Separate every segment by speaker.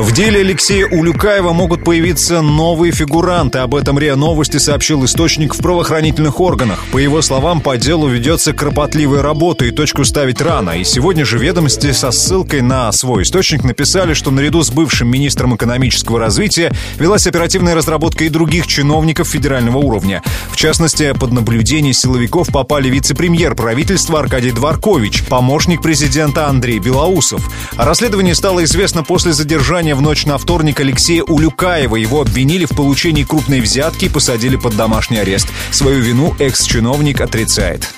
Speaker 1: В деле Алексея Улюкаева могут появиться новые фигуранты. Об этом РИА Новости сообщил источник в правоохранительных органах. По его словам, по делу ведется кропотливая работа и точку ставить рано. И сегодня же ведомости со ссылкой на свой источник написали, что наряду с бывшим министром экономического развития велась оперативная разработка и других чиновников федерального уровня. В частности, под наблюдение силовиков попали вице-премьер правительства Аркадий Дворкович, помощник президента Андрей Белоусов. О расследовании стало известно после задержания в ночь на вторник Алексея Улюкаева. Его обвинили в получении крупной взятки и посадили под домашний арест. Свою вину экс-чиновник отрицает.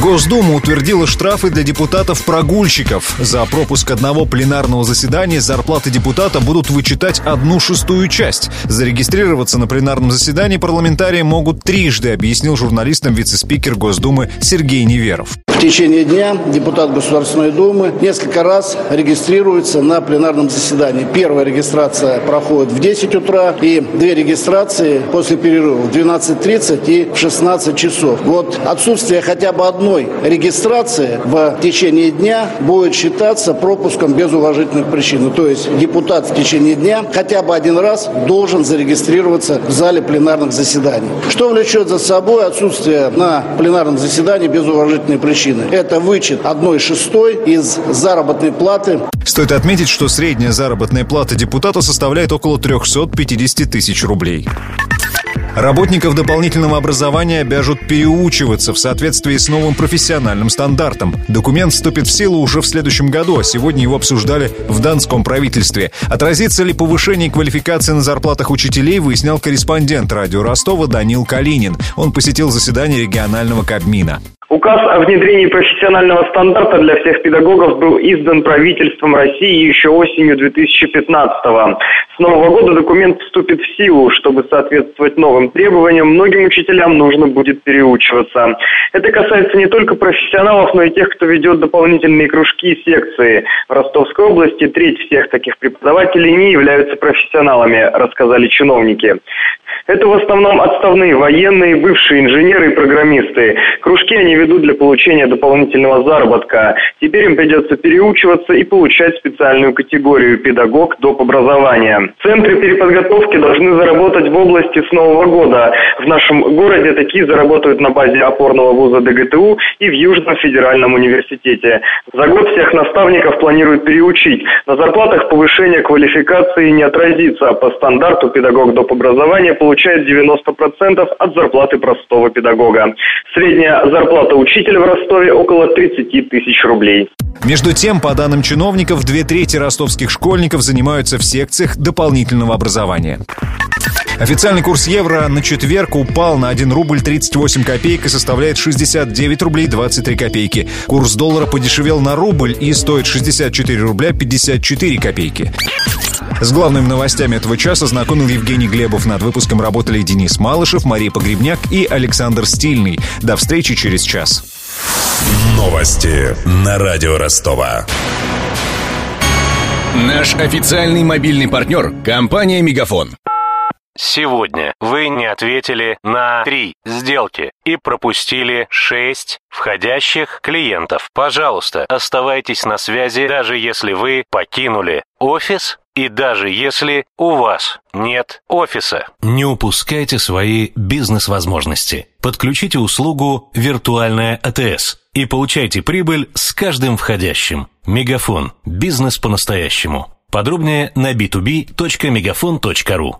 Speaker 1: Госдума утвердила штрафы для депутатов-прогульщиков. За пропуск одного пленарного заседания зарплаты депутата будут вычитать одну шестую часть. Зарегистрироваться на пленарном заседании парламентарии могут трижды, объяснил журналистам вице-спикер Госдумы Сергей Неверов.
Speaker 2: В течение дня депутат Государственной Думы несколько раз регистрируется на пленарном заседании. Первая регистрация проходит в 10 утра и две регистрации после перерыва в 12.30 и в 16 часов. Вот отсутствие хотя бы одной регистрации в течение дня будет считаться пропуском без уважительных причин. Ну, то есть депутат в течение дня хотя бы один раз должен зарегистрироваться в зале пленарных заседаний. Что влечет за собой отсутствие на пленарном заседании без уважительной причины. Это вычет одной шестой из заработной платы.
Speaker 1: Стоит отметить, что средняя заработная плата депутата составляет около 350 тысяч рублей. Работников дополнительного образования обяжут переучиваться в соответствии с новым профессиональным стандартом. Документ вступит в силу уже в следующем году, а сегодня его обсуждали в Донском правительстве. Отразится ли повышение квалификации на зарплатах учителей, выяснял корреспондент радио Ростова Данил Калинин. Он посетил заседание регионального Кабмина.
Speaker 3: Указ о внедрении профессионального стандарта для всех педагогов был издан правительством России еще осенью 2015 -го. С нового года документ вступит в силу. Чтобы соответствовать новым требованиям, многим учителям нужно будет переучиваться. Это касается не только профессионалов, но и тех, кто ведет дополнительные кружки и секции. В Ростовской области треть всех таких преподавателей не являются профессионалами, рассказали чиновники. Это в основном отставные военные, бывшие инженеры и программисты. Кружки они ведут для получения дополнительного заработка. Теперь им придется переучиваться и получать специальную категорию педагог доп. образования. Центры переподготовки должны заработать в области с нового года. В нашем городе такие заработают на базе опорного вуза ДГТУ и в Южном федеральном университете. За год всех наставников планируют переучить. На зарплатах повышение квалификации не отразится. По стандарту педагог доп. образования получает получает 90% от зарплаты простого педагога. Средняя зарплата учителя в Ростове около 30 тысяч рублей.
Speaker 1: Между тем, по данным чиновников, две трети ростовских школьников занимаются в секциях дополнительного образования. Официальный курс евро на четверг упал на 1 рубль 38 копеек и составляет 69 рублей 23 копейки. Курс доллара подешевел на рубль и стоит 64 рубля 54 копейки. С главными новостями этого часа знакомил Евгений Глебов. Над выпуском работали Денис Малышев, Мария Погребняк и Александр Стильный. До встречи через час.
Speaker 4: Новости на радио Ростова.
Speaker 5: Наш официальный мобильный партнер – компания «Мегафон».
Speaker 6: Сегодня вы не ответили на три сделки и пропустили шесть входящих клиентов. Пожалуйста, оставайтесь на связи, даже если вы покинули офис и даже если у вас нет офиса. Не упускайте свои бизнес-возможности. Подключите услугу «Виртуальная АТС» и получайте прибыль с каждым входящим. Мегафон. Бизнес по-настоящему. Подробнее на b2b.мегафон.ру